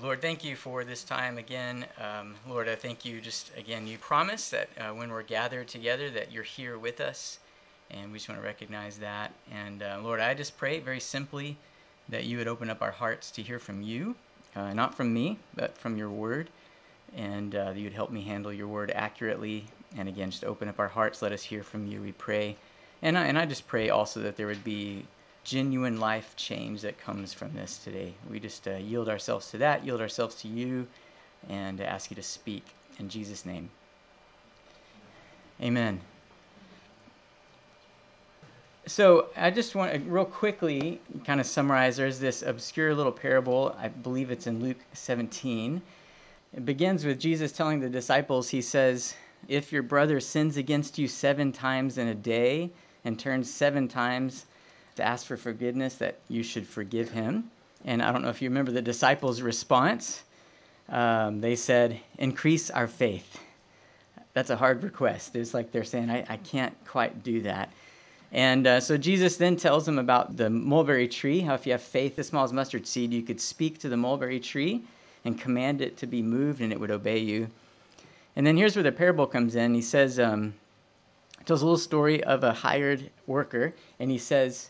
Lord, thank you for this time again. Um, Lord, I thank you just again, you promise that uh, when we're gathered together that you're here with us, and we just want to recognize that. And uh, Lord, I just pray very simply that you would open up our hearts to hear from you, uh, not from me, but from your word, and uh, that you'd help me handle your word accurately. And again, just open up our hearts, let us hear from you, we pray. And I, and I just pray also that there would be genuine life change that comes from this today. We just uh, yield ourselves to that, yield ourselves to you, and ask you to speak in Jesus' name. Amen. So I just want to real quickly kind of summarize. There's this obscure little parable. I believe it's in Luke 17. It begins with Jesus telling the disciples, He says, If your brother sins against you seven times in a day and turns seven times to ask for forgiveness that you should forgive him. And I don't know if you remember the disciples' response. Um, they said, Increase our faith. That's a hard request. It's like they're saying, I, I can't quite do that. And uh, so Jesus then tells them about the mulberry tree, how if you have faith as small as mustard seed, you could speak to the mulberry tree and command it to be moved and it would obey you. And then here's where the parable comes in. He says, um, tells a little story of a hired worker, and he says,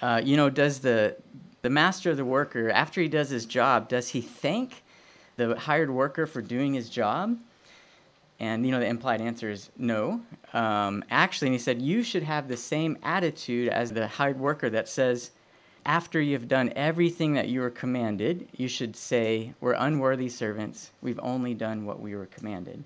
uh, you know, does the the master of the worker after he does his job, does he thank the hired worker for doing his job? And you know, the implied answer is no. Um, actually, and he said you should have the same attitude as the hired worker that says, after you've done everything that you were commanded, you should say, "We're unworthy servants. We've only done what we were commanded."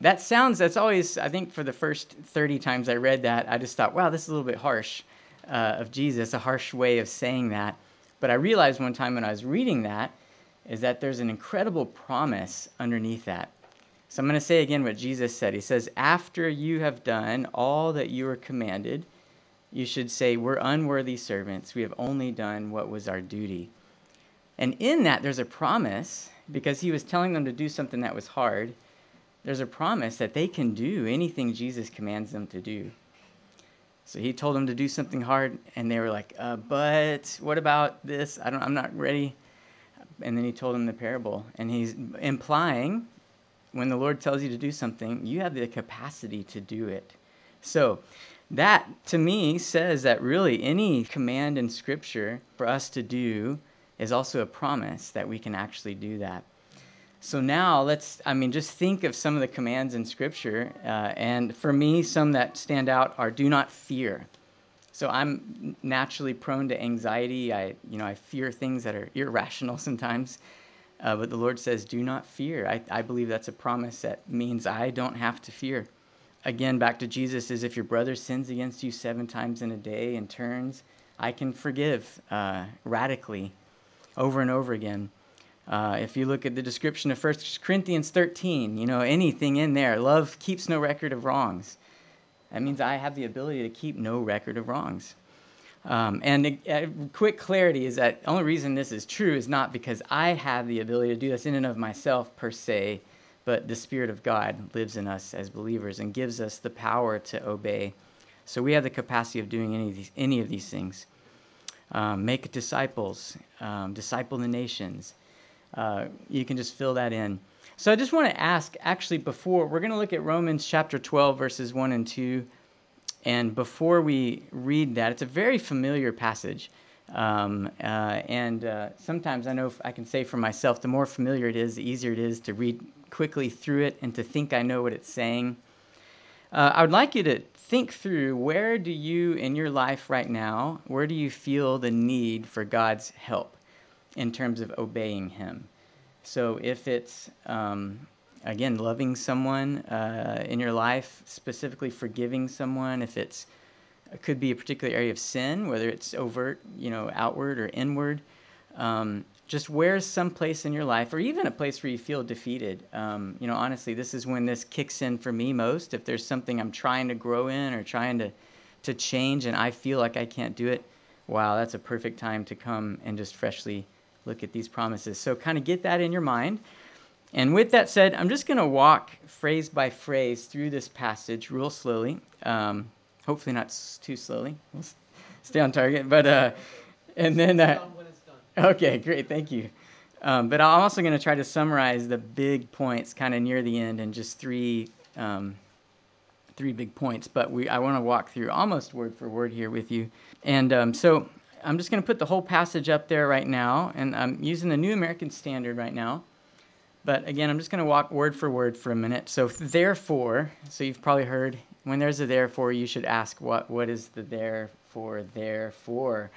That sounds. That's always. I think for the first thirty times I read that, I just thought, "Wow, this is a little bit harsh." Uh, of Jesus, a harsh way of saying that. But I realized one time when I was reading that is that there's an incredible promise underneath that. So I'm going to say again what Jesus said. He says, After you have done all that you were commanded, you should say, We're unworthy servants. We have only done what was our duty. And in that, there's a promise because he was telling them to do something that was hard. There's a promise that they can do anything Jesus commands them to do. So he told them to do something hard, and they were like, uh, "But what about this? I don't. I'm not ready." And then he told them the parable, and he's implying, when the Lord tells you to do something, you have the capacity to do it. So that to me says that really any command in Scripture for us to do is also a promise that we can actually do that. So now let's, I mean, just think of some of the commands in Scripture. Uh, and for me, some that stand out are do not fear. So I'm naturally prone to anxiety. I, you know, I fear things that are irrational sometimes. Uh, but the Lord says, do not fear. I, I believe that's a promise that means I don't have to fear. Again, back to Jesus is if your brother sins against you seven times in a day and turns, I can forgive uh, radically over and over again. Uh, if you look at the description of 1 Corinthians 13, you know, anything in there, love keeps no record of wrongs. That means I have the ability to keep no record of wrongs. Um, and a, quick clarity is that the only reason this is true is not because I have the ability to do this in and of myself per se, but the Spirit of God lives in us as believers and gives us the power to obey. So we have the capacity of doing any of these, any of these things. Um, make disciples, um, disciple the nations, uh, you can just fill that in. So I just want to ask, actually, before we're going to look at Romans chapter 12, verses 1 and 2. And before we read that, it's a very familiar passage. Um, uh, and uh, sometimes I know I can say for myself, the more familiar it is, the easier it is to read quickly through it and to think I know what it's saying. Uh, I would like you to think through where do you in your life right now, where do you feel the need for God's help? In terms of obeying Him. So if it's, um, again, loving someone uh, in your life, specifically forgiving someone, if it's, it could be a particular area of sin, whether it's overt, you know, outward or inward. Um, just where's some place in your life, or even a place where you feel defeated. Um, you know, honestly, this is when this kicks in for me most. If there's something I'm trying to grow in or trying to to change, and I feel like I can't do it, wow, that's a perfect time to come and just freshly look at these promises. So, kind of get that in your mind. And with that said, I'm just going to walk phrase by phrase through this passage real slowly. Um, hopefully, not too slowly. We'll stay on target. But, uh, and then, uh, okay, great. Thank you. Um, but I'm also going to try to summarize the big points kind of near the end in just three um, three big points. But we I want to walk through almost word for word here with you. And um, so I'm just going to put the whole passage up there right now, and I'm using the New American Standard right now. But again, I'm just going to walk word for word for a minute. So therefore, so you've probably heard when there's a therefore, you should ask what what is the therefore therefore.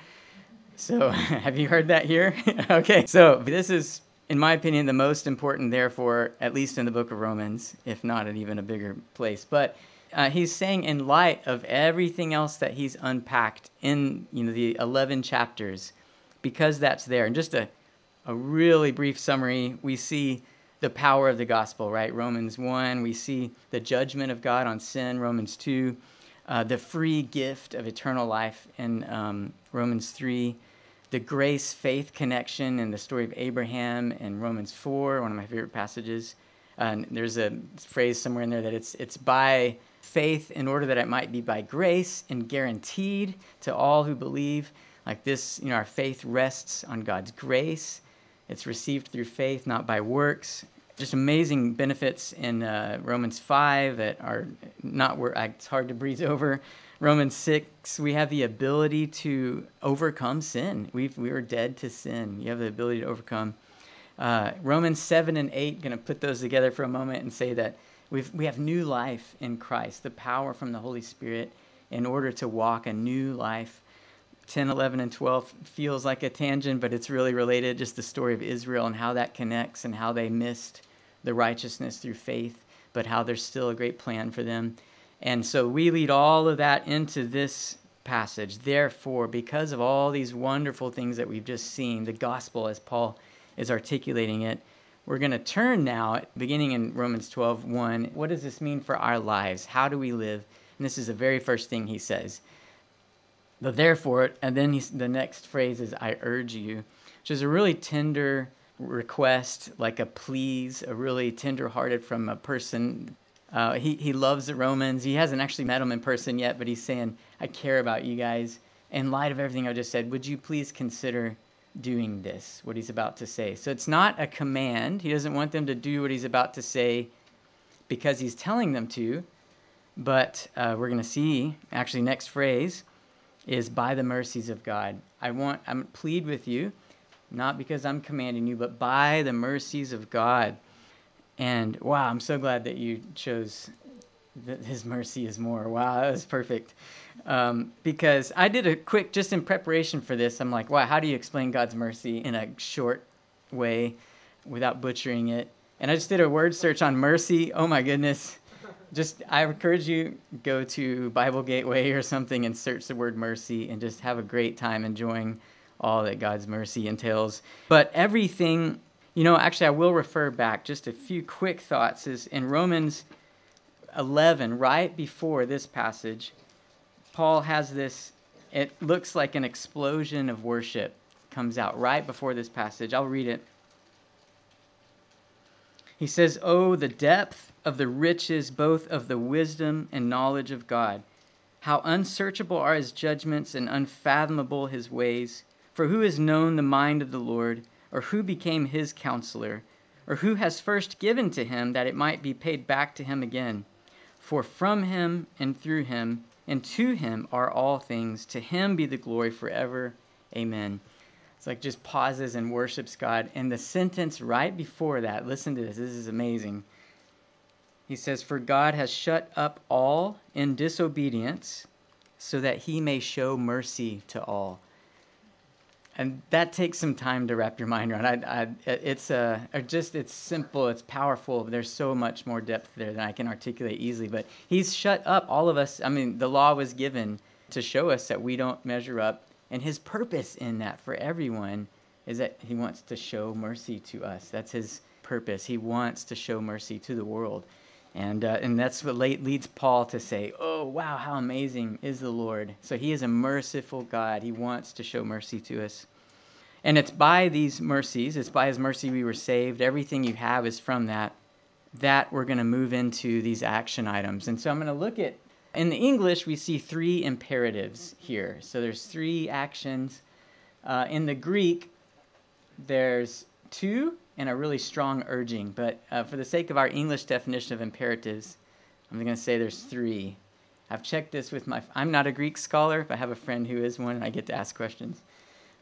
So have you heard that here? okay. So this is in my opinion the most important therefore at least in the book of Romans, if not at even a bigger place. But uh, he's saying in light of everything else that he's unpacked in you know the 11 chapters because that's there and just a a really brief summary we see the power of the gospel, right? Romans 1, we see the judgment of God on sin. Romans 2, uh, the free gift of eternal life in um, Romans 3, the grace faith connection and the story of Abraham in Romans 4, one of my favorite passages. Uh, there's a phrase somewhere in there that it's, it's by faith in order that it might be by grace and guaranteed to all who believe. Like this, you know, our faith rests on God's grace it's received through faith, not by works. Just amazing benefits in uh, Romans 5 that are not, it's hard to breeze over. Romans 6, we have the ability to overcome sin. we we were dead to sin. You have the ability to overcome. Uh, Romans 7 and 8, going to put those together for a moment and say that we've, we have new life in Christ, the power from the Holy Spirit in order to walk a new life 10, 11, and 12 feels like a tangent, but it's really related. Just the story of Israel and how that connects and how they missed the righteousness through faith, but how there's still a great plan for them. And so we lead all of that into this passage. Therefore, because of all these wonderful things that we've just seen, the gospel as Paul is articulating it, we're going to turn now, beginning in Romans 12 1. What does this mean for our lives? How do we live? And this is the very first thing he says the therefore, and then the next phrase is I urge you, which is a really tender request, like a please, a really tender hearted from a person. Uh, he, he loves the Romans. He hasn't actually met them in person yet, but he's saying, I care about you guys. In light of everything I just said, would you please consider doing this, what he's about to say? So it's not a command. He doesn't want them to do what he's about to say because he's telling them to. But uh, we're going to see, actually, next phrase is by the mercies of God. I want I'm plead with you, not because I'm commanding you, but by the mercies of God. And wow, I'm so glad that you chose that His mercy is more. Wow, that was perfect. Um, because I did a quick, just in preparation for this, I'm like, wow, how do you explain God's mercy in a short way without butchering it? And I just did a word search on mercy. Oh my goodness just I encourage you go to Bible Gateway or something and search the word mercy and just have a great time enjoying all that God's mercy entails. But everything, you know, actually I will refer back just a few quick thoughts is in Romans 11 right before this passage Paul has this it looks like an explosion of worship comes out right before this passage. I'll read it. He says, "Oh the depth of the riches both of the wisdom and knowledge of God. How unsearchable are his judgments and unfathomable his ways. For who has known the mind of the Lord, or who became his counselor, or who has first given to him that it might be paid back to him again? For from him and through him and to him are all things. To him be the glory forever. Amen. It's like just pauses and worships God. And the sentence right before that, listen to this, this is amazing. He says, For God has shut up all in disobedience so that he may show mercy to all. And that takes some time to wrap your mind around. I, I, it's uh, just it's simple, it's powerful. There's so much more depth there than I can articulate easily. But he's shut up all of us. I mean, the law was given to show us that we don't measure up, and his purpose in that for everyone is that he wants to show mercy to us. That's his purpose. He wants to show mercy to the world. And, uh, and that's what leads Paul to say, Oh, wow, how amazing is the Lord. So he is a merciful God. He wants two show mercy to us. And it's by these mercies, it's by his mercy we were saved. Everything you have is from that. That we're going to move into these action items. And so I'm going to look at, in the English, we see three imperatives here. So there's three actions. Uh, in the Greek, there's to and a really strong urging. But uh, for the sake of our English definition of imperatives, I'm going to say there's three. I've checked this with my. I'm not a Greek scholar, but I have a friend who is one, and I get to ask questions.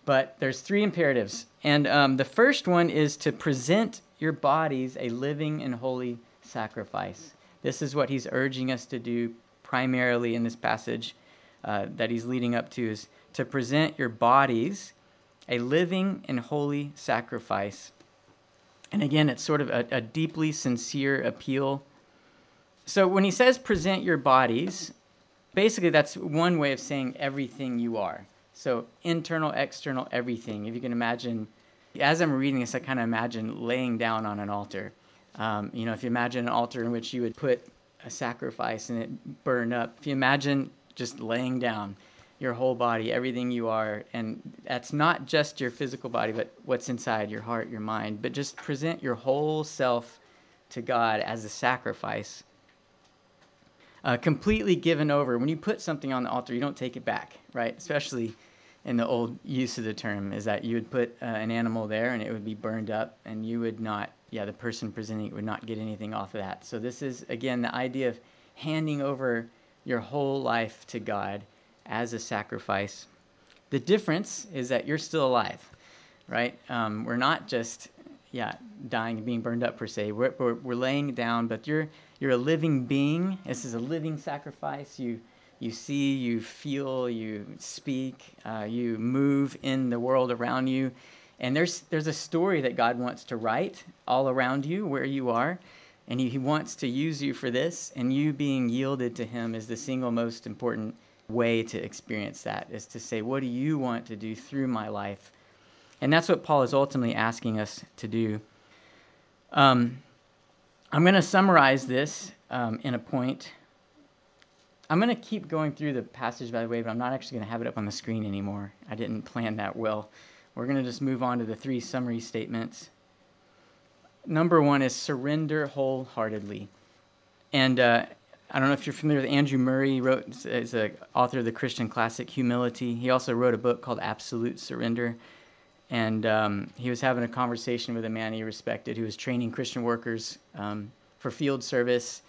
But there's three imperatives, and um, the first one is to present your bodies a living and holy sacrifice. This is what he's urging us to do primarily in this passage uh, that he's leading up to is to present your bodies a living and holy sacrifice. And again, it's sort of a, a deeply sincere appeal. So when he says present your bodies, basically that's one way of saying everything you are. So internal, external, everything. If you can imagine, as I'm reading this, I kind of imagine laying down on an altar. Um, you know, if you imagine an altar in which you would put a sacrifice and it burn up, if you imagine just laying down your whole body, everything you are, and that's not just your physical body, but what's inside your heart, your mind, but just present your whole self to God as a sacrifice. Uh, completely given over. When you put something on the altar, you don't take it back, right? Especially in the old use of the term, is that you would put uh, an animal there and it would be burned up, and you would not, yeah, the person presenting it would not get anything off of that. So, this is, again, the idea of handing over your whole life to God as a sacrifice. The difference is that you're still alive, right? Um, we're not just, yeah, dying and being burned up per se. We're, we're, we're laying down, but you're you're a living being. This is a living sacrifice. You you see, you feel, you speak, uh, you move in the world around you, and there's there's a story that God wants to write all around you where you are. And he, he wants to use you for this, and you being yielded to him is the single most important way to experience that is to say, What do you want to do through my life? And that's what Paul is ultimately asking us to do. Um, I'm going to summarize this um, in a point. I'm going to keep going through the passage, by the way, but I'm not actually going to have it up on the screen anymore. I didn't plan that well. We're going to just move on to the three summary statements. Number one is surrender wholeheartedly. And uh, I don't know if you're familiar with Andrew Murray. He wrote is the author of the Christian classic Humility. He also wrote a book called Absolute Surrender. And um, he was having a conversation with a man he respected who was training Christian workers um, for field service.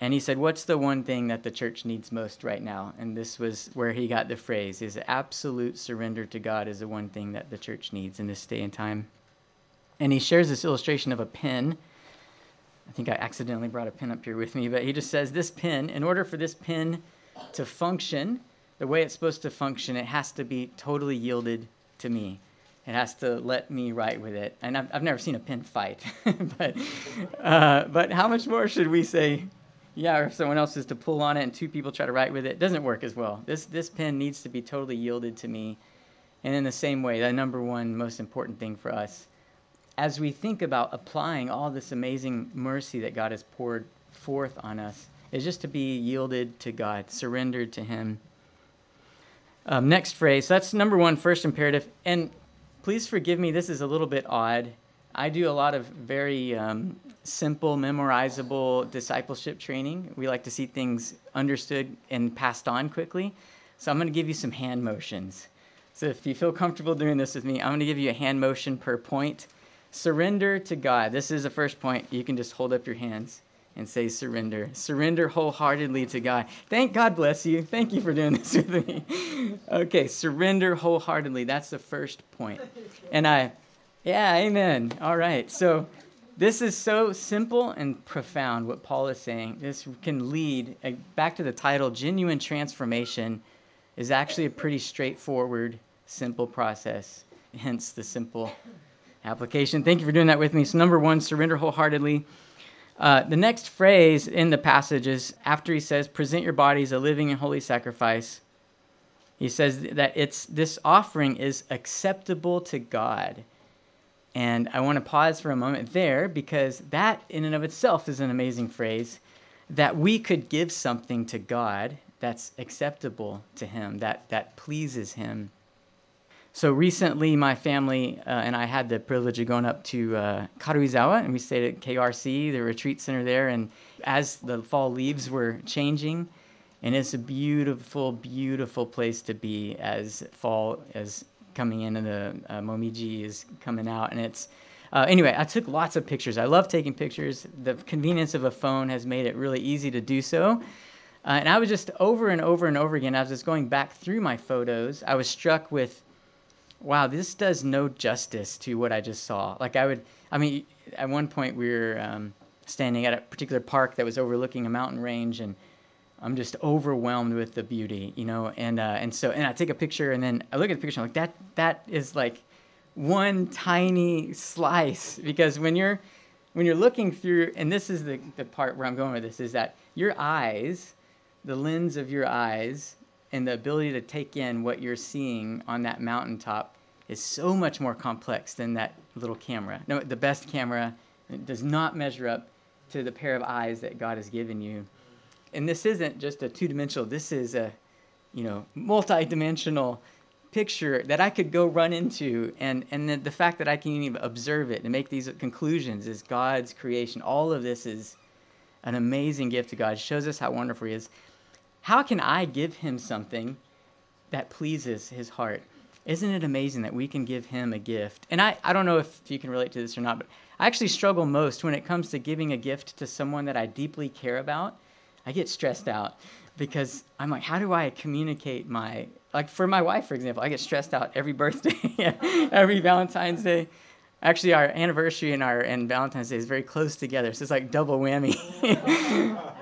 And he said, "What's the one thing that the church needs most right now?" And this was where he got the phrase: "Is absolute surrender to God is the one thing that the church needs in this day and time." And he shares this illustration of a pen I think I accidentally brought a pen up here with me, but he just says this pen, in order for this pen to function the way it's supposed to function, it has to be totally yielded to me. It has to let me write with it. And I've, I've never seen a pen fight, but, uh, but how much more should we say, yeah, or if someone else is to pull on it and two people try to write with it, it doesn't work as well. This, this pen needs to be totally yielded to me. And in the same way, the number one most important thing for us as we think about applying all this amazing mercy that God has poured forth on us, is just to be yielded to God, surrendered to Him. Um, next phrase, that's number one, first imperative. And please forgive me, this is a little bit odd. I do a lot of very um, simple, memorizable discipleship training. We like to see things understood and passed on quickly. So I'm going to give you some hand motions. So if you feel comfortable doing this with me, I'm going to give you a hand motion per point. Surrender to God. This is the first point. You can just hold up your hands and say surrender. Surrender wholeheartedly to God. Thank God bless you. Thank you for doing this with me. okay, surrender wholeheartedly. That's the first point. And I, yeah, amen. All right. So this is so simple and profound what Paul is saying. This can lead uh, back to the title Genuine Transformation is actually a pretty straightforward, simple process. Hence the simple application. Thank you for doing that with me. So, number one, surrender wholeheartedly. Uh, the next phrase in the passage is after he says, present your bodies a living and holy sacrifice. He says that it's this offering is acceptable to God. And I want to pause for a moment there because that, in and of itself, is an amazing phrase that we could give something to God that's acceptable to Him, that, that pleases Him. So recently, my family uh, and I had the privilege of going up to uh, Karuizawa, and we stayed at KRC, the retreat center there. And as the fall leaves were changing, and it's a beautiful, beautiful place to be as fall is coming in and the uh, momiji is coming out, and it's anyway, I took lots of pictures. I love taking pictures. The convenience of a phone has made it really easy to do so. And I was just over and over and over again, I was just going back through my photos. I was struck with, wow, this does no justice to what I just saw. Like, I would, I mean, at one point we were um, standing at a particular park that was overlooking a mountain range, and I'm just overwhelmed with the beauty, you know. And uh, and so, and I take a picture, and then I look at the picture, and I'm like, that that is like one tiny slice because when you're when you're looking through and this is the, the part where i'm going with this is that your eyes the lens of your eyes and the ability to take in what you're seeing on that mountaintop is so much more complex than that little camera no the best camera does not measure up to the pair of eyes that god has given you and this isn't just a two-dimensional this is a you know multi-dimensional picture that I could go run into, and and the, the fact that I can even observe it and make these conclusions is God's creation. All of this is an amazing gift to God. It shows us how wonderful He is. How can I give Him something that pleases His heart? Isn't it amazing that we can give Him a gift? And I, I don't know if you can relate to this or not, but I actually struggle most when it comes to giving a gift to someone that I deeply care about. I get stressed out because I'm like, how do I communicate my like for my wife, for example, I get stressed out every birthday, every Valentine's Day. Actually, our anniversary and our and Valentine's Day is very close together, so it's like double whammy.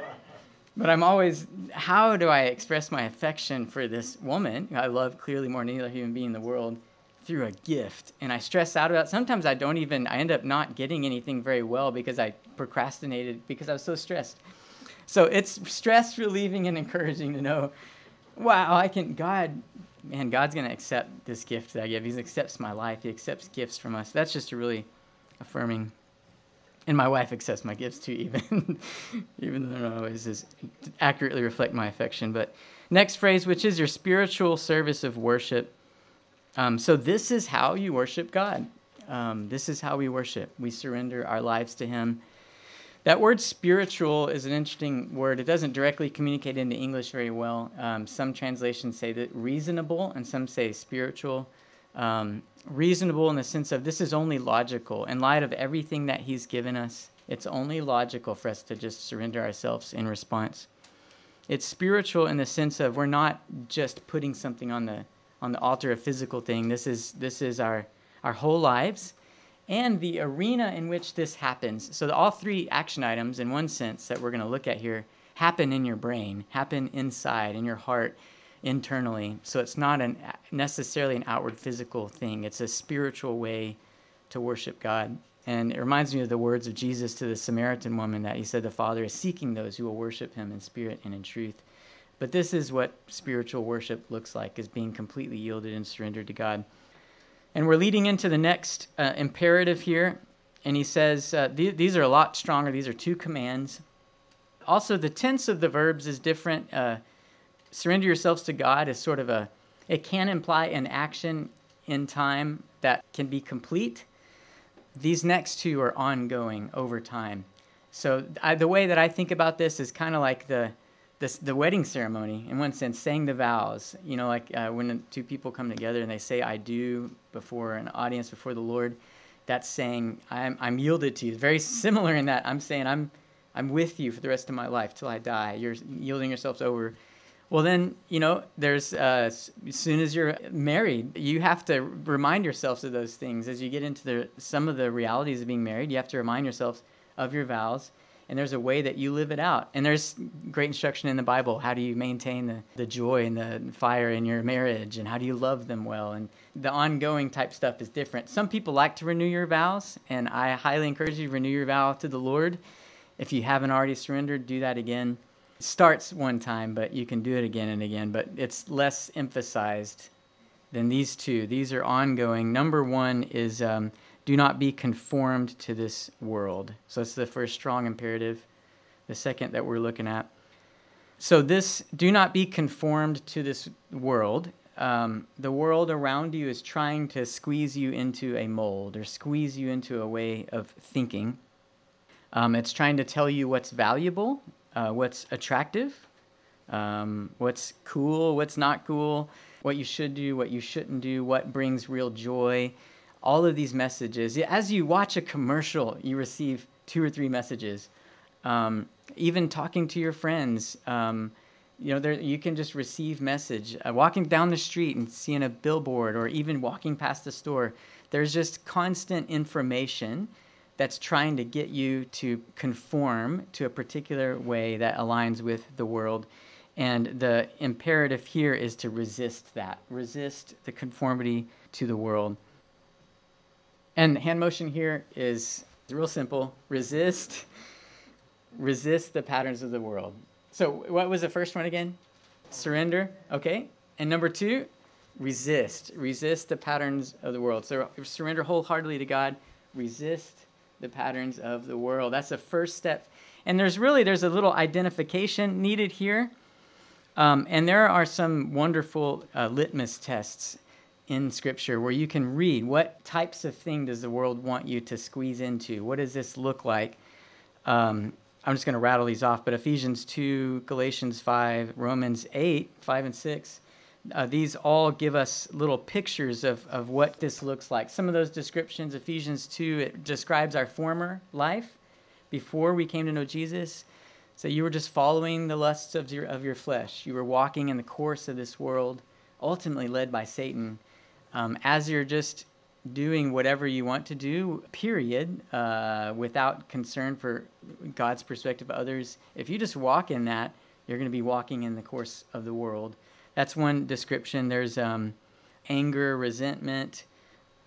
but I'm always, how do I express my affection for this woman I love clearly more than any other human being in the world through a gift? And I stress out about. Sometimes I don't even. I end up not getting anything very well because I procrastinated because I was so stressed. So it's stress relieving and encouraging to know wow, I can, God, man, God's going to accept this gift that I give. He accepts my life, He accepts gifts from us. That's just a really affirming. And my wife accepts my gifts too, even, even though not always is accurately reflect my affection. But next phrase, which is your spiritual service of worship. Um, so this is how you worship God. Um, this is how we worship. We surrender our lives to Him. That word spiritual is an interesting word. It doesn't directly communicate into English very well. Um, some translations say that reasonable, and some say spiritual. Um, reasonable in the sense of this is only logical. In light of everything that He's given us, it's only logical for us to just surrender ourselves in response. It's spiritual in the sense of we're not just putting something on the on the altar of physical thing. This is this is our our whole lives and the arena in which this happens. So, all three action items, in one sense, that we're going to look at here, happen in your brain, happen inside, in your heart, internally. So, it's not an, necessarily an outward physical thing, it's a spiritual way to worship God. And it reminds me of the words of Jesus to the Samaritan woman that he said, The Father is seeking those who will worship him in spirit and in truth. But this is what spiritual worship looks like, is being completely yielded and surrendered to God. And we're leading into the next uh, imperative here. And he says, uh, th- these are a lot stronger. These are two commands. Also, the tense of the verbs is different. Uh, surrender yourselves to God is sort of a, it can imply an action in time that can be complete. These next two are ongoing over time. So I, the way that I think about this is kind of like the, this, the wedding ceremony, in one sense, saying the vows. You know, like uh, when two people come together and they say "I do" before an audience, before the Lord, that's saying I'm, I'm yielded to you. Very similar in that I'm saying I'm I'm with you for the rest of my life till I die. You're yielding yourselves over. Well, then you know there's uh, as soon as you're married, you have to remind yourselves of those things as you get into the some of the realities of being married. You have to remind yourselves of your vows and there's a way that you live it out. And there's great instruction in the Bible. How do you maintain the, the joy and the fire in your marriage? And how do you love them well? And the ongoing type stuff is different. Some people like to renew your vows, and I highly encourage you to renew your vow to the Lord. If you haven't already surrendered, do that again. Starts one time, but you can do it again and again, but it's less emphasized than these two. These are ongoing. Number one is um, do not be conformed to this world. So that's the first strong imperative. The second that we're looking at. So, this do not be conformed to this world. Um, the world around you is trying to squeeze you into a mold or squeeze you into a way of thinking. Um, it's trying to tell you what's valuable, uh, what's attractive, um, what's cool, what's not cool, what you should do, what you shouldn't do, what brings real joy all of these messages. As you watch a commercial, you receive two or three messages. Um, even talking to your friends, um, you know, there, you can just receive message. Uh, walking down the street and seeing a billboard, or even walking past the store, there's just constant information that's trying to get you to conform to a particular way that aligns with the world. And the imperative here is to resist that, resist the conformity to the world. And the hand motion here is real simple resist, resist the patterns of the world. So, what was the first one again? Surrender. Okay. And number two, resist. Resist the patterns of the world. So, surrender wholeheartedly to God, resist the patterns of the world. That's the first step. And there's really there's a little identification needed here. Um, and there are some wonderful uh, litmus tests in Scripture where you can read what types of thing does the world want you to squeeze into? What does this look like? Um, I'm just going to rattle these off, but Ephesians 2, Galatians 5, Romans 8, 5 and 6, uh, these all give us little pictures of, of what this looks like. Some of those descriptions, Ephesians 2, it describes our former life before we came to know Jesus. So you were just following the lusts of your, of your flesh. You were walking in the course of this world, ultimately led by Satan. Um, as you're just doing whatever you want to do, period, uh, without concern for God's perspective of others, if you just walk in that, you're going to be walking in the course of the world. That's one description. There's um, anger, resentment,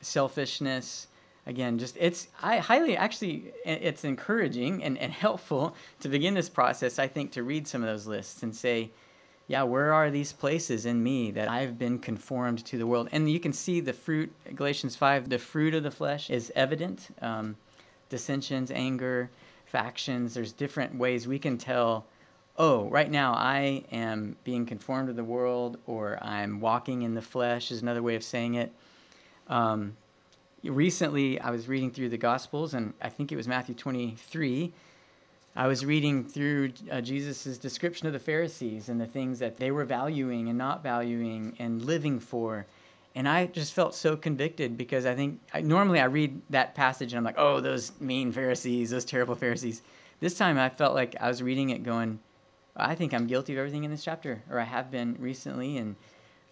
selfishness. Again, just it's I highly actually it's encouraging and, and helpful to begin this process. I think to read some of those lists and say, yeah, where are these places in me that I've been conformed to the world? And you can see the fruit, Galatians 5, the fruit of the flesh is evident. Um, dissensions, anger, factions, there's different ways we can tell oh, right now I am being conformed to the world, or I'm walking in the flesh, is another way of saying it. Um, recently, I was reading through the Gospels, and I think it was Matthew 23. I was reading through uh, Jesus' description of the Pharisees and the things that they were valuing and not valuing and living for. And I just felt so convicted because I think I, normally I read that passage and I'm like, oh, those mean Pharisees, those terrible Pharisees. This time I felt like I was reading it going, I think I'm guilty of everything in this chapter, or I have been recently, and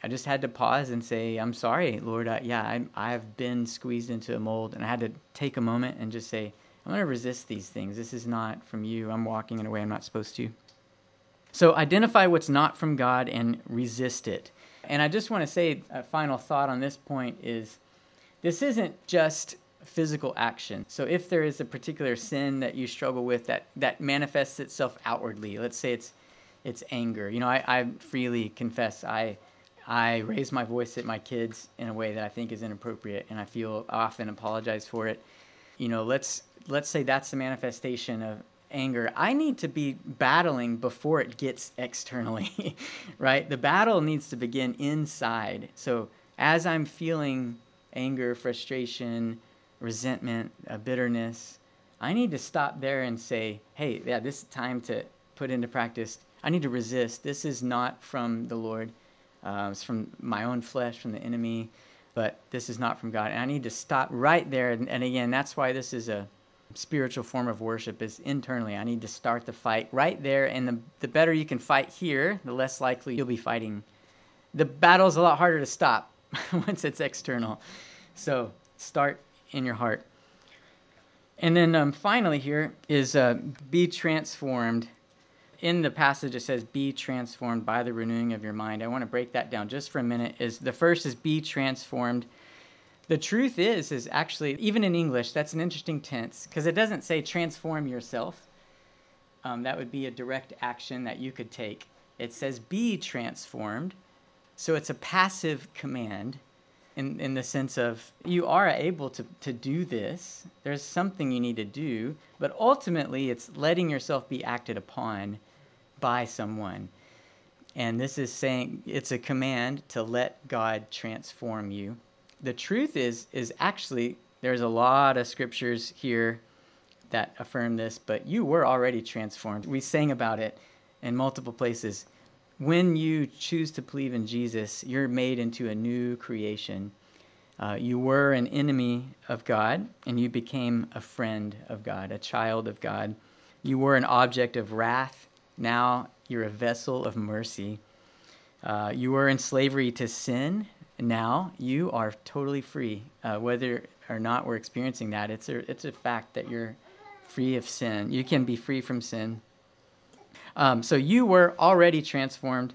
I just had to pause and say, I'm sorry, Lord. I, yeah, I, I have been squeezed into a mold, and I had to take a moment and just say, I'm going to resist these things. This is not from you. I'm walking in a way I'm not supposed to. So identify what's not from God and resist it. And I just want to say a final thought on this point is this isn't just physical action. So if there is a particular sin that you struggle with that that manifests itself outwardly, let's say it's it's anger. You know, I, I freely confess I I raise my voice at my kids in a way that I think is inappropriate, and I feel often apologize for it. You know, let's let's say that's the manifestation of anger. I need to be battling before it gets externally, right? The battle needs to begin inside. So as I'm feeling anger, frustration, resentment, uh, bitterness, I need to stop there and say, hey, yeah, this is time to put into practice. I need to resist. This is not from the Lord. Uh, it's from my own flesh, from the enemy, but this is not from God. And I need to stop right there. And, and again, that's why this is a spiritual form of worship is internally. I need to start the fight right there. And the, the better you can fight here, the less likely you'll be fighting. The battle's a lot harder to stop once it's external. So start in your heart. And then um, finally, here is uh, be transformed. In the passage, it says, "Be transformed by the renewing of your mind." I want to break that down just for a minute. Is the first is be transformed. The truth is, is actually even in English, that's an interesting tense because it doesn't say transform yourself. Um, that would be a direct action that you could take. It says be transformed, so it's a passive command in, in the sense of you are able to, to do this. There's something you need to do, but ultimately it's letting yourself be acted upon by someone. And this is saying it's a command to let God transform you. The truth is is actually there's a lot of scriptures here that affirm this, but you were already transformed. We sang about it in multiple places when you choose to believe in Jesus, you're made into a new creation. Uh, you were an enemy of God, and you became a friend of God, a child of God. You were an object of wrath. Now you're a vessel of mercy. Uh, you were in slavery to sin. Now you are totally free. Uh, whether or not we're experiencing that, it's a, it's a fact that you're free of sin. You can be free from sin. Um, so you were already transformed.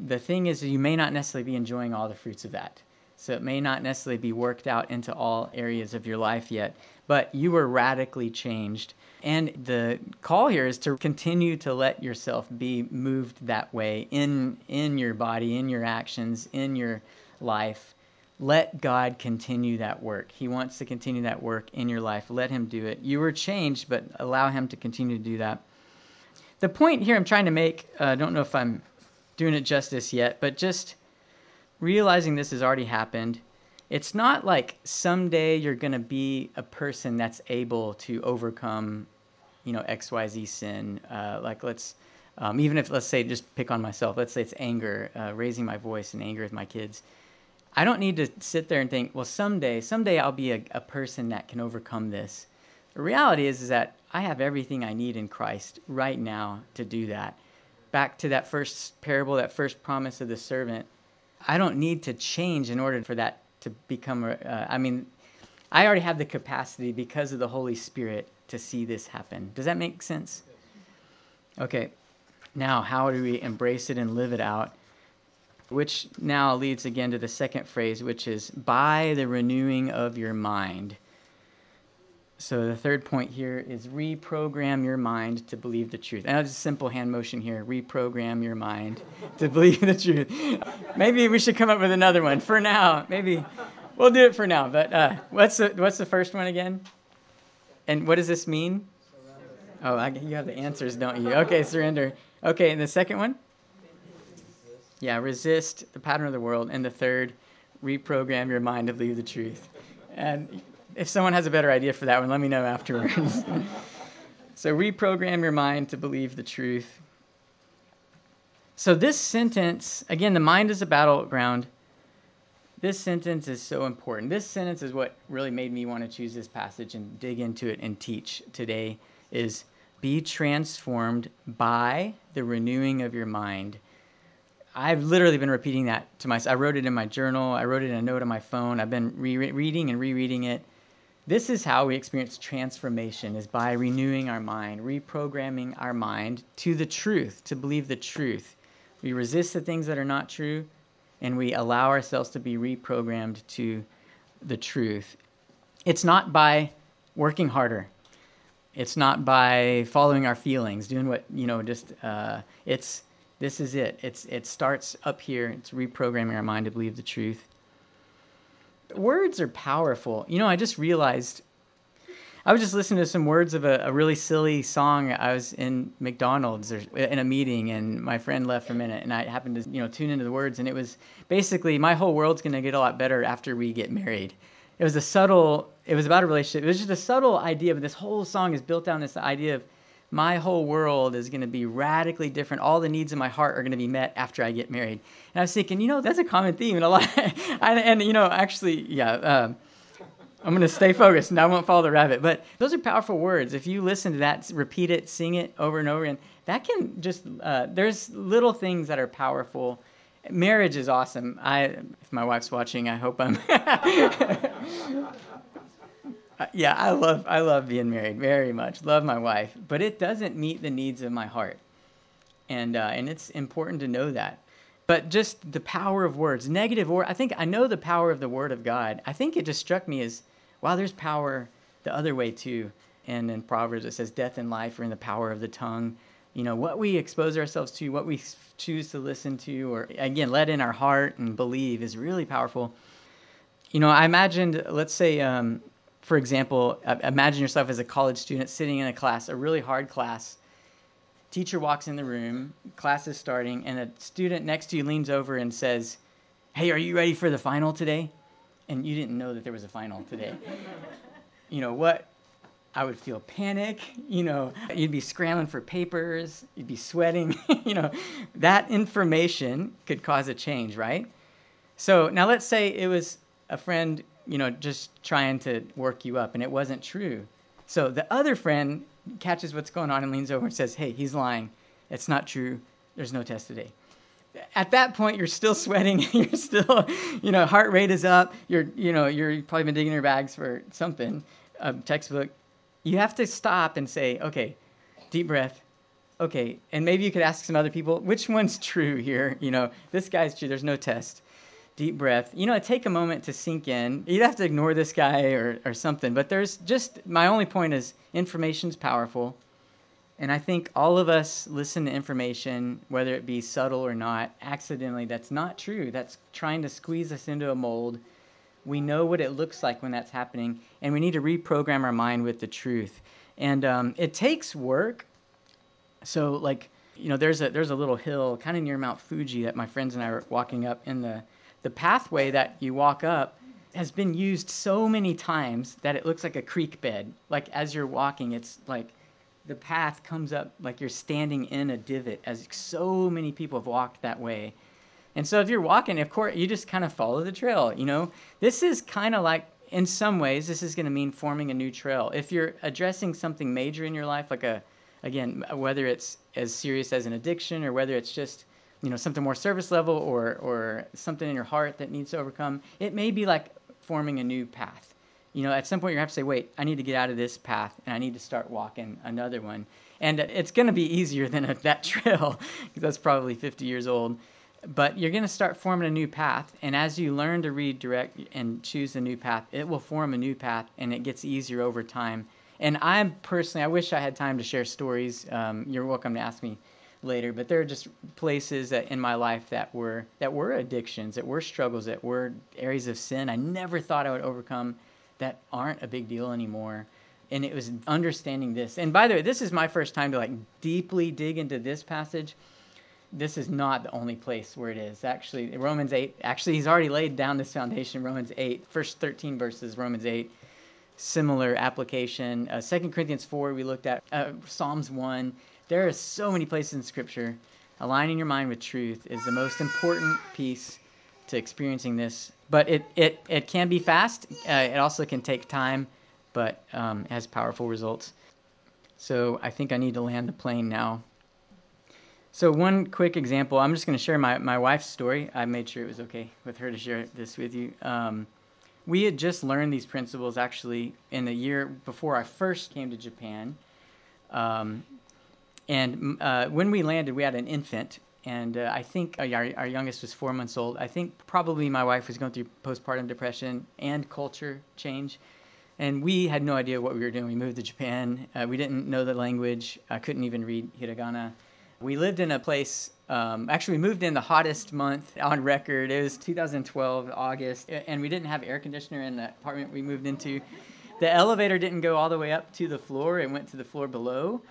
The thing is, you may not necessarily be enjoying all the fruits of that. So it may not necessarily be worked out into all areas of your life yet, but you were radically changed. And the call here is to continue to let yourself be moved that way in in your body, in your actions, in your life. Let God continue that work. He wants to continue that work in your life. Let him do it. You were changed, but allow him to continue to do that. The point here I'm trying to make, uh, I don't know if I'm doing it justice yet, but just realizing this has already happened, it's not like someday you're going to be a person that's able to overcome, you know, XYZ sin. Uh, like, let's, um, even if, let's say, just pick on myself, let's say it's anger, uh, raising my voice and anger with my kids. I don't need to sit there and think, well, someday, someday I'll be a, a person that can overcome this. The reality is, is that I have everything I need in Christ right now to do that. Back to that first parable, that first promise of the servant I don't need to change in order for that to become. Uh, I mean, I already have the capacity because of the Holy Spirit to see this happen. Does that make sense? Okay. Now, how do we embrace it and live it out? Which now leads again to the second phrase, which is by the renewing of your mind. So the third point here is reprogram your mind to believe the truth. And that's a simple hand motion here. Reprogram your mind to believe the truth. Maybe we should come up with another one for now. Maybe we'll do it for now. But uh, what's the what's the first one again? And what does this mean? Oh, I, you have the answers, don't you? Okay, surrender. Okay, and the second one? Yeah, resist the pattern of the world. And the third, reprogram your mind to believe the truth. And if someone has a better idea for that one, let me know afterwards. so reprogram your mind to believe the truth. So this sentence, again, the mind is a battleground. This sentence is so important. This sentence is what really made me want to choose this passage and dig into it and teach today is be transformed by the renewing of your mind. I've literally been repeating that to myself. I wrote it in my journal. I wrote it in a note on my phone. I've been re- reading and rereading it. This is how we experience transformation is by renewing our mind, reprogramming our mind to the truth, to believe the truth. We resist the things that are not true and we allow ourselves to be reprogrammed to the truth. It's not by working harder. It's not by following our feelings, doing what, you know, just uh, it's this is it. It's it starts up here. It's reprogramming our mind to believe the truth words are powerful. You know, I just realized I was just listening to some words of a, a, really silly song. I was in McDonald's or in a meeting, and my friend left for a minute, and I happened to you know tune into the words, and it was basically my whole world's gonna get a lot better after we get married. It was a subtle. It was about a relationship. It was just a subtle idea, but this whole song is built on this idea of my whole world is going to be radically different. All the needs of my heart are going to be met after I get married. And I was thinking, you know, that's a common theme in a lot. and, and, you know, actually, yeah, um, I'm going to stay focused and I won't follow the rabbit. But those are powerful words. If you listen to that, repeat it, sing it over and over again, that can just, uh, there's little things that are powerful. Marriage is awesome. I, if my wife's watching, I hope I'm. Uh, yeah, I love I love being married very much. Love my wife, but it doesn't meet the needs of my heart, and uh, and it's important to know that. But just the power of words, negative word. I think I know the power of the word of God. I think it just struck me as, wow, there's power the other way too. And in Proverbs it says, death and life are in the power of the tongue. You know what we expose ourselves to, what we choose to listen to, or again let in our heart and believe is really powerful. You know, I imagined, let's say, um, for example, imagine yourself as a college student sitting in a class, a really hard class. Teacher walks in the room, class is starting, and a student next to you leans over and says, Hey, are you ready for the final today? And you didn't know that there was a final today. you know what? I would feel panic. You know, you'd be scrambling for papers, you'd be sweating. you know, that information could cause a change, right? So now let's say it was a friend, you know, just trying to work you up, and it wasn't true. So the other friend catches what's going on and leans over and says, Hey, he's lying. It's not true. There's no test today. At that point, you're still sweating. You're still, you know, heart rate is up. You're, you know, you're probably been digging your bags for something, a textbook. You have to stop and say, okay, deep breath. Okay, and maybe you could ask some other people, which one's true here? You know, this guy's true. There's no test deep breath. You know, take a moment to sink in. You'd have to ignore this guy or, or something, but there's just my only point is information's powerful. And I think all of us listen to information, whether it be subtle or not, accidentally. That's not true. That's trying to squeeze us into a mold. We know what it looks like when that's happening, and we need to reprogram our mind with the truth. And um, it takes work. So, like, you know, there's a there's a little hill kind of near Mount Fuji that my friends and I were walking up in the the pathway that you walk up has been used so many times that it looks like a creek bed. Like as you're walking, it's like the path comes up like you're standing in a divot, as so many people have walked that way. And so if you're walking, of course, you just kind of follow the trail. You know, this is kind of like, in some ways, this is going to mean forming a new trail. If you're addressing something major in your life, like a, again, whether it's as serious as an addiction or whether it's just you know something more service level or or something in your heart that needs to overcome it may be like forming a new path. You know at some point you have to say wait i need to get out of this path and i need to start walking another one. And it's going to be easier than a, that trail because that's probably 50 years old. But you're going to start forming a new path and as you learn to redirect and choose a new path it will form a new path and it gets easier over time. And i'm personally i wish i had time to share stories. Um, you're welcome to ask me later, but there are just places that in my life that were that were addictions, that were struggles, that were areas of sin I never thought I would overcome that aren't a big deal anymore. And it was understanding this. And by the way, this is my first time to like deeply dig into this passage. This is not the only place where it is. Actually, Romans 8, actually, he's already laid down this foundation. Romans 8, first 13 verses, Romans 8 similar application. Uh, 2 Corinthians 4, we looked at uh, Psalms 1. There are so many places in Scripture. Aligning your mind with truth is the most important piece to experiencing this. But it, it, it can be fast. Uh, it also can take time, but um, has powerful results. So I think I need to land the plane now. So one quick example, I'm just going to share my, my wife's story. I made sure it was okay with her to share this with you. Um, we had just learned these principles actually in the year before I first came to Japan. Um, and uh, when we landed, we had an infant, and uh, I think uh, our, our youngest was four months old. I think probably my wife was going through postpartum depression and culture change. And we had no idea what we were doing. We moved to Japan. Uh, we didn't know the language. I couldn't even read hiragana. We lived in a place, um, actually, we moved in the hottest month on record. It was 2012, August, and we didn't have air conditioner in the apartment we moved into. The elevator didn't go all the way up to the floor, it went to the floor below.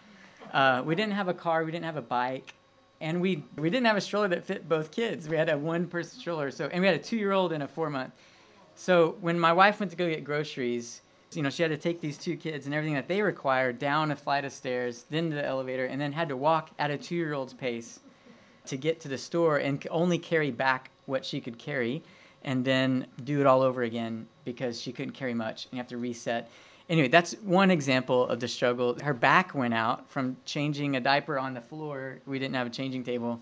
Uh, we didn't have a car, we didn't have a bike, and we we didn't have a stroller that fit both kids. We had a one-person stroller, so and we had a two-year-old and a four-month. So when my wife went to go get groceries, you know, she had to take these two kids and everything that they required down a flight of stairs, then to the elevator, and then had to walk at a two-year-old's pace to get to the store and only carry back what she could carry and then do it all over again because she couldn't carry much and you have to reset anyway, that's one example of the struggle. Her back went out from changing a diaper on the floor. We didn't have a changing table.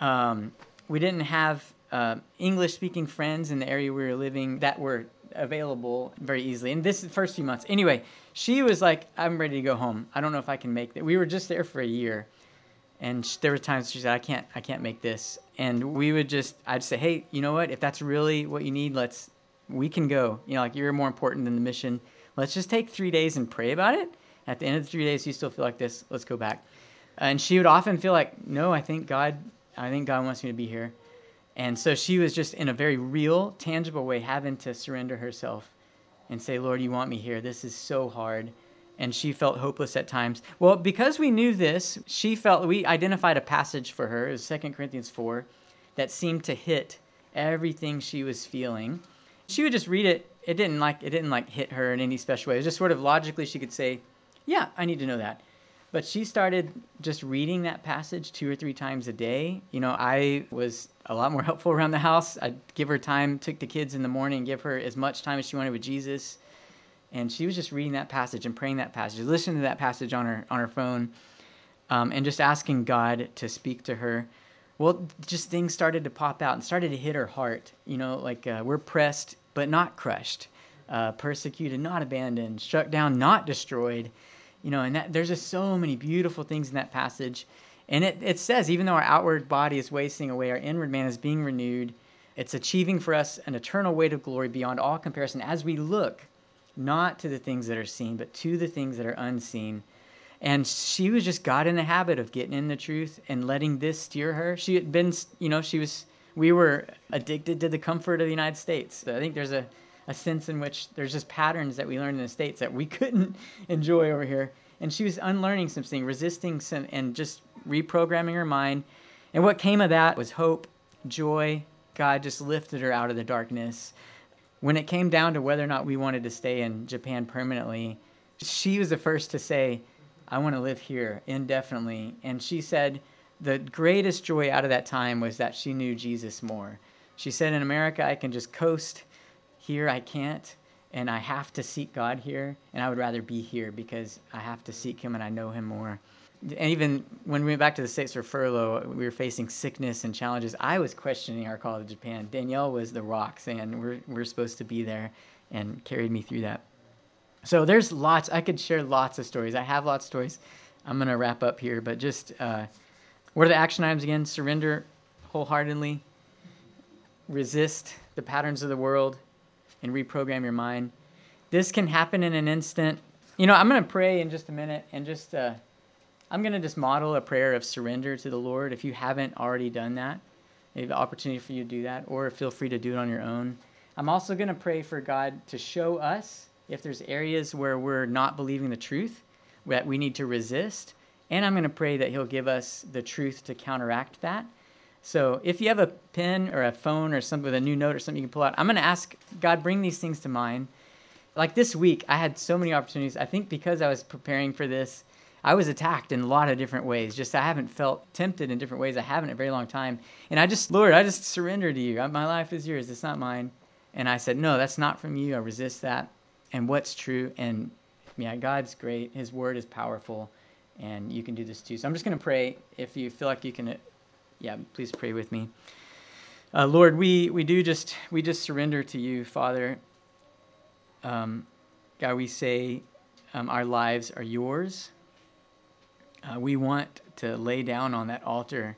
Um, we didn't have uh, English speaking friends in the area we were living that were available very easily. And this first few months. Anyway, she was like, I'm ready to go home. I don't know if I can make it. We were just there for a year. And there were times she said, I can't, I can't make this. And we would just, I'd say, hey, you know what? If that's really what you need, let's, we can go. You know, like you're more important than the mission Let's just take three days and pray about it. At the end of the three days, you still feel like this. Let's go back. And she would often feel like, no, I think God, I think God wants me to be here. And so she was just in a very real, tangible way having to surrender herself and say, Lord, you want me here. This is so hard. And she felt hopeless at times. Well, because we knew this, she felt we identified a passage for her. It was 2 Corinthians 4 that seemed to hit everything she was feeling. She would just read it it didn't like it didn't like hit her in any special way. It was just sort of logically she could say, "Yeah, I need to know that." But she started just reading that passage two or three times a day. You know, I was a lot more helpful around the house. I'd give her time, took the kids in the morning, give her as much time as she wanted with Jesus. And she was just reading that passage and praying that passage, listening to that passage on her on her phone, um, and just asking God to speak to her. Well, just things started to pop out and started to hit her heart. You know, like uh, we're pressed but not crushed, uh, persecuted, not abandoned, struck down, not destroyed you know, and that, there's just so many beautiful things in that passage. And it, it says, even though our outward body is wasting away, our inward man is being renewed. It's achieving for us an eternal weight of glory beyond all comparison as we look not to the things that are seen, but to the things that are unseen. And she was just got in the habit of getting in the truth and letting this steer her. She had been, you know, she was, we were addicted to the comfort of the United States. I think there's a, a sense in which there's just patterns that we learned in the States that we couldn't enjoy over here. And she was unlearning something, resisting some, and just reprogramming her mind. And what came of that was hope, joy. God just lifted her out of the darkness. When it came down to whether or not we wanted to stay in Japan permanently, she was the first to say, I want to live here indefinitely. And she said the greatest joy out of that time was that she knew Jesus more. She said, In America, I can just coast here I can't, and I have to seek God here, and I would rather be here because I have to seek Him and I know Him more. And even when we went back to the States for furlough, we were facing sickness and challenges. I was questioning our call to Japan. Danielle was the rock saying we're, we're supposed to be there and carried me through that. So there's lots, I could share lots of stories. I have lots of stories. I'm going to wrap up here, but just uh, what are the action items again? Surrender wholeheartedly, resist the patterns of the world, and reprogram your mind. This can happen in an instant. You know, I'm going to pray in just a minute and just, uh, I'm going to just model a prayer of surrender to the Lord. If you haven't already done that, maybe the opportunity for you to do that, or feel free to do it on your own. I'm also going to pray for God to show us if there's areas where we're not believing the truth that we need to resist. And I'm going to pray that He'll give us the truth to counteract that. So if you have a pen or a phone or something with a new note or something you can pull out, I'm going to ask God, bring these things to mind. Like this week, I had so many opportunities. I think because I was preparing for this, I was attacked in a lot of different ways. Just I haven't felt tempted in different ways. I haven't in a very long time. And I just, Lord, I just surrender to you. My life is yours. It's not mine. And I said, no, that's not from you. I resist that. And what's true? And yeah, God's great. His word is powerful. And you can do this too. So I'm just going to pray. If you feel like you can yeah, please pray with me. Uh, Lord, we, we do just we just surrender to you, Father. Um, God, we say um, our lives are yours. Uh, we want to lay down on that altar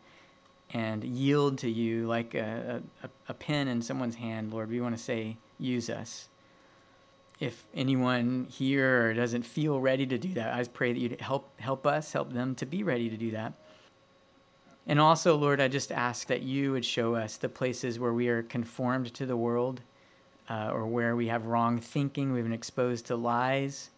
and yield to you like a, a, a pen in someone's hand, Lord. We want to say, use us. If anyone here doesn't feel ready to do that, I pray that you'd help help us, help them to be ready to do that. And also, Lord, I just ask that you would show us the places where we are conformed to the world uh, or where we have wrong thinking, we've been exposed to lies.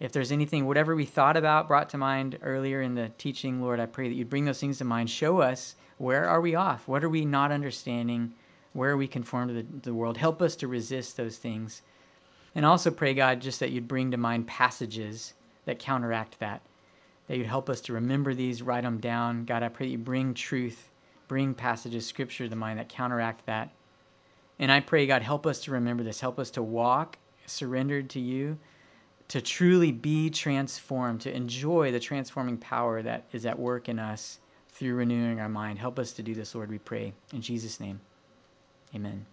If there's anything, whatever we thought about, brought to mind earlier in the teaching, Lord, I pray that you'd bring those things to mind. Show us where are we off? What are we not understanding? Where are we conformed to the, the world? Help us to resist those things. And also pray, God, just that you'd bring to mind passages that counteract that that you'd help us to remember these, write them down. God, I pray that you bring truth, bring passages, scripture to mind that counteract that. And I pray, God, help us to remember this. Help us to walk surrendered to you, to truly be transformed, to enjoy the transforming power that is at work in us through renewing our mind. Help us to do this, Lord, we pray. In Jesus' name, amen.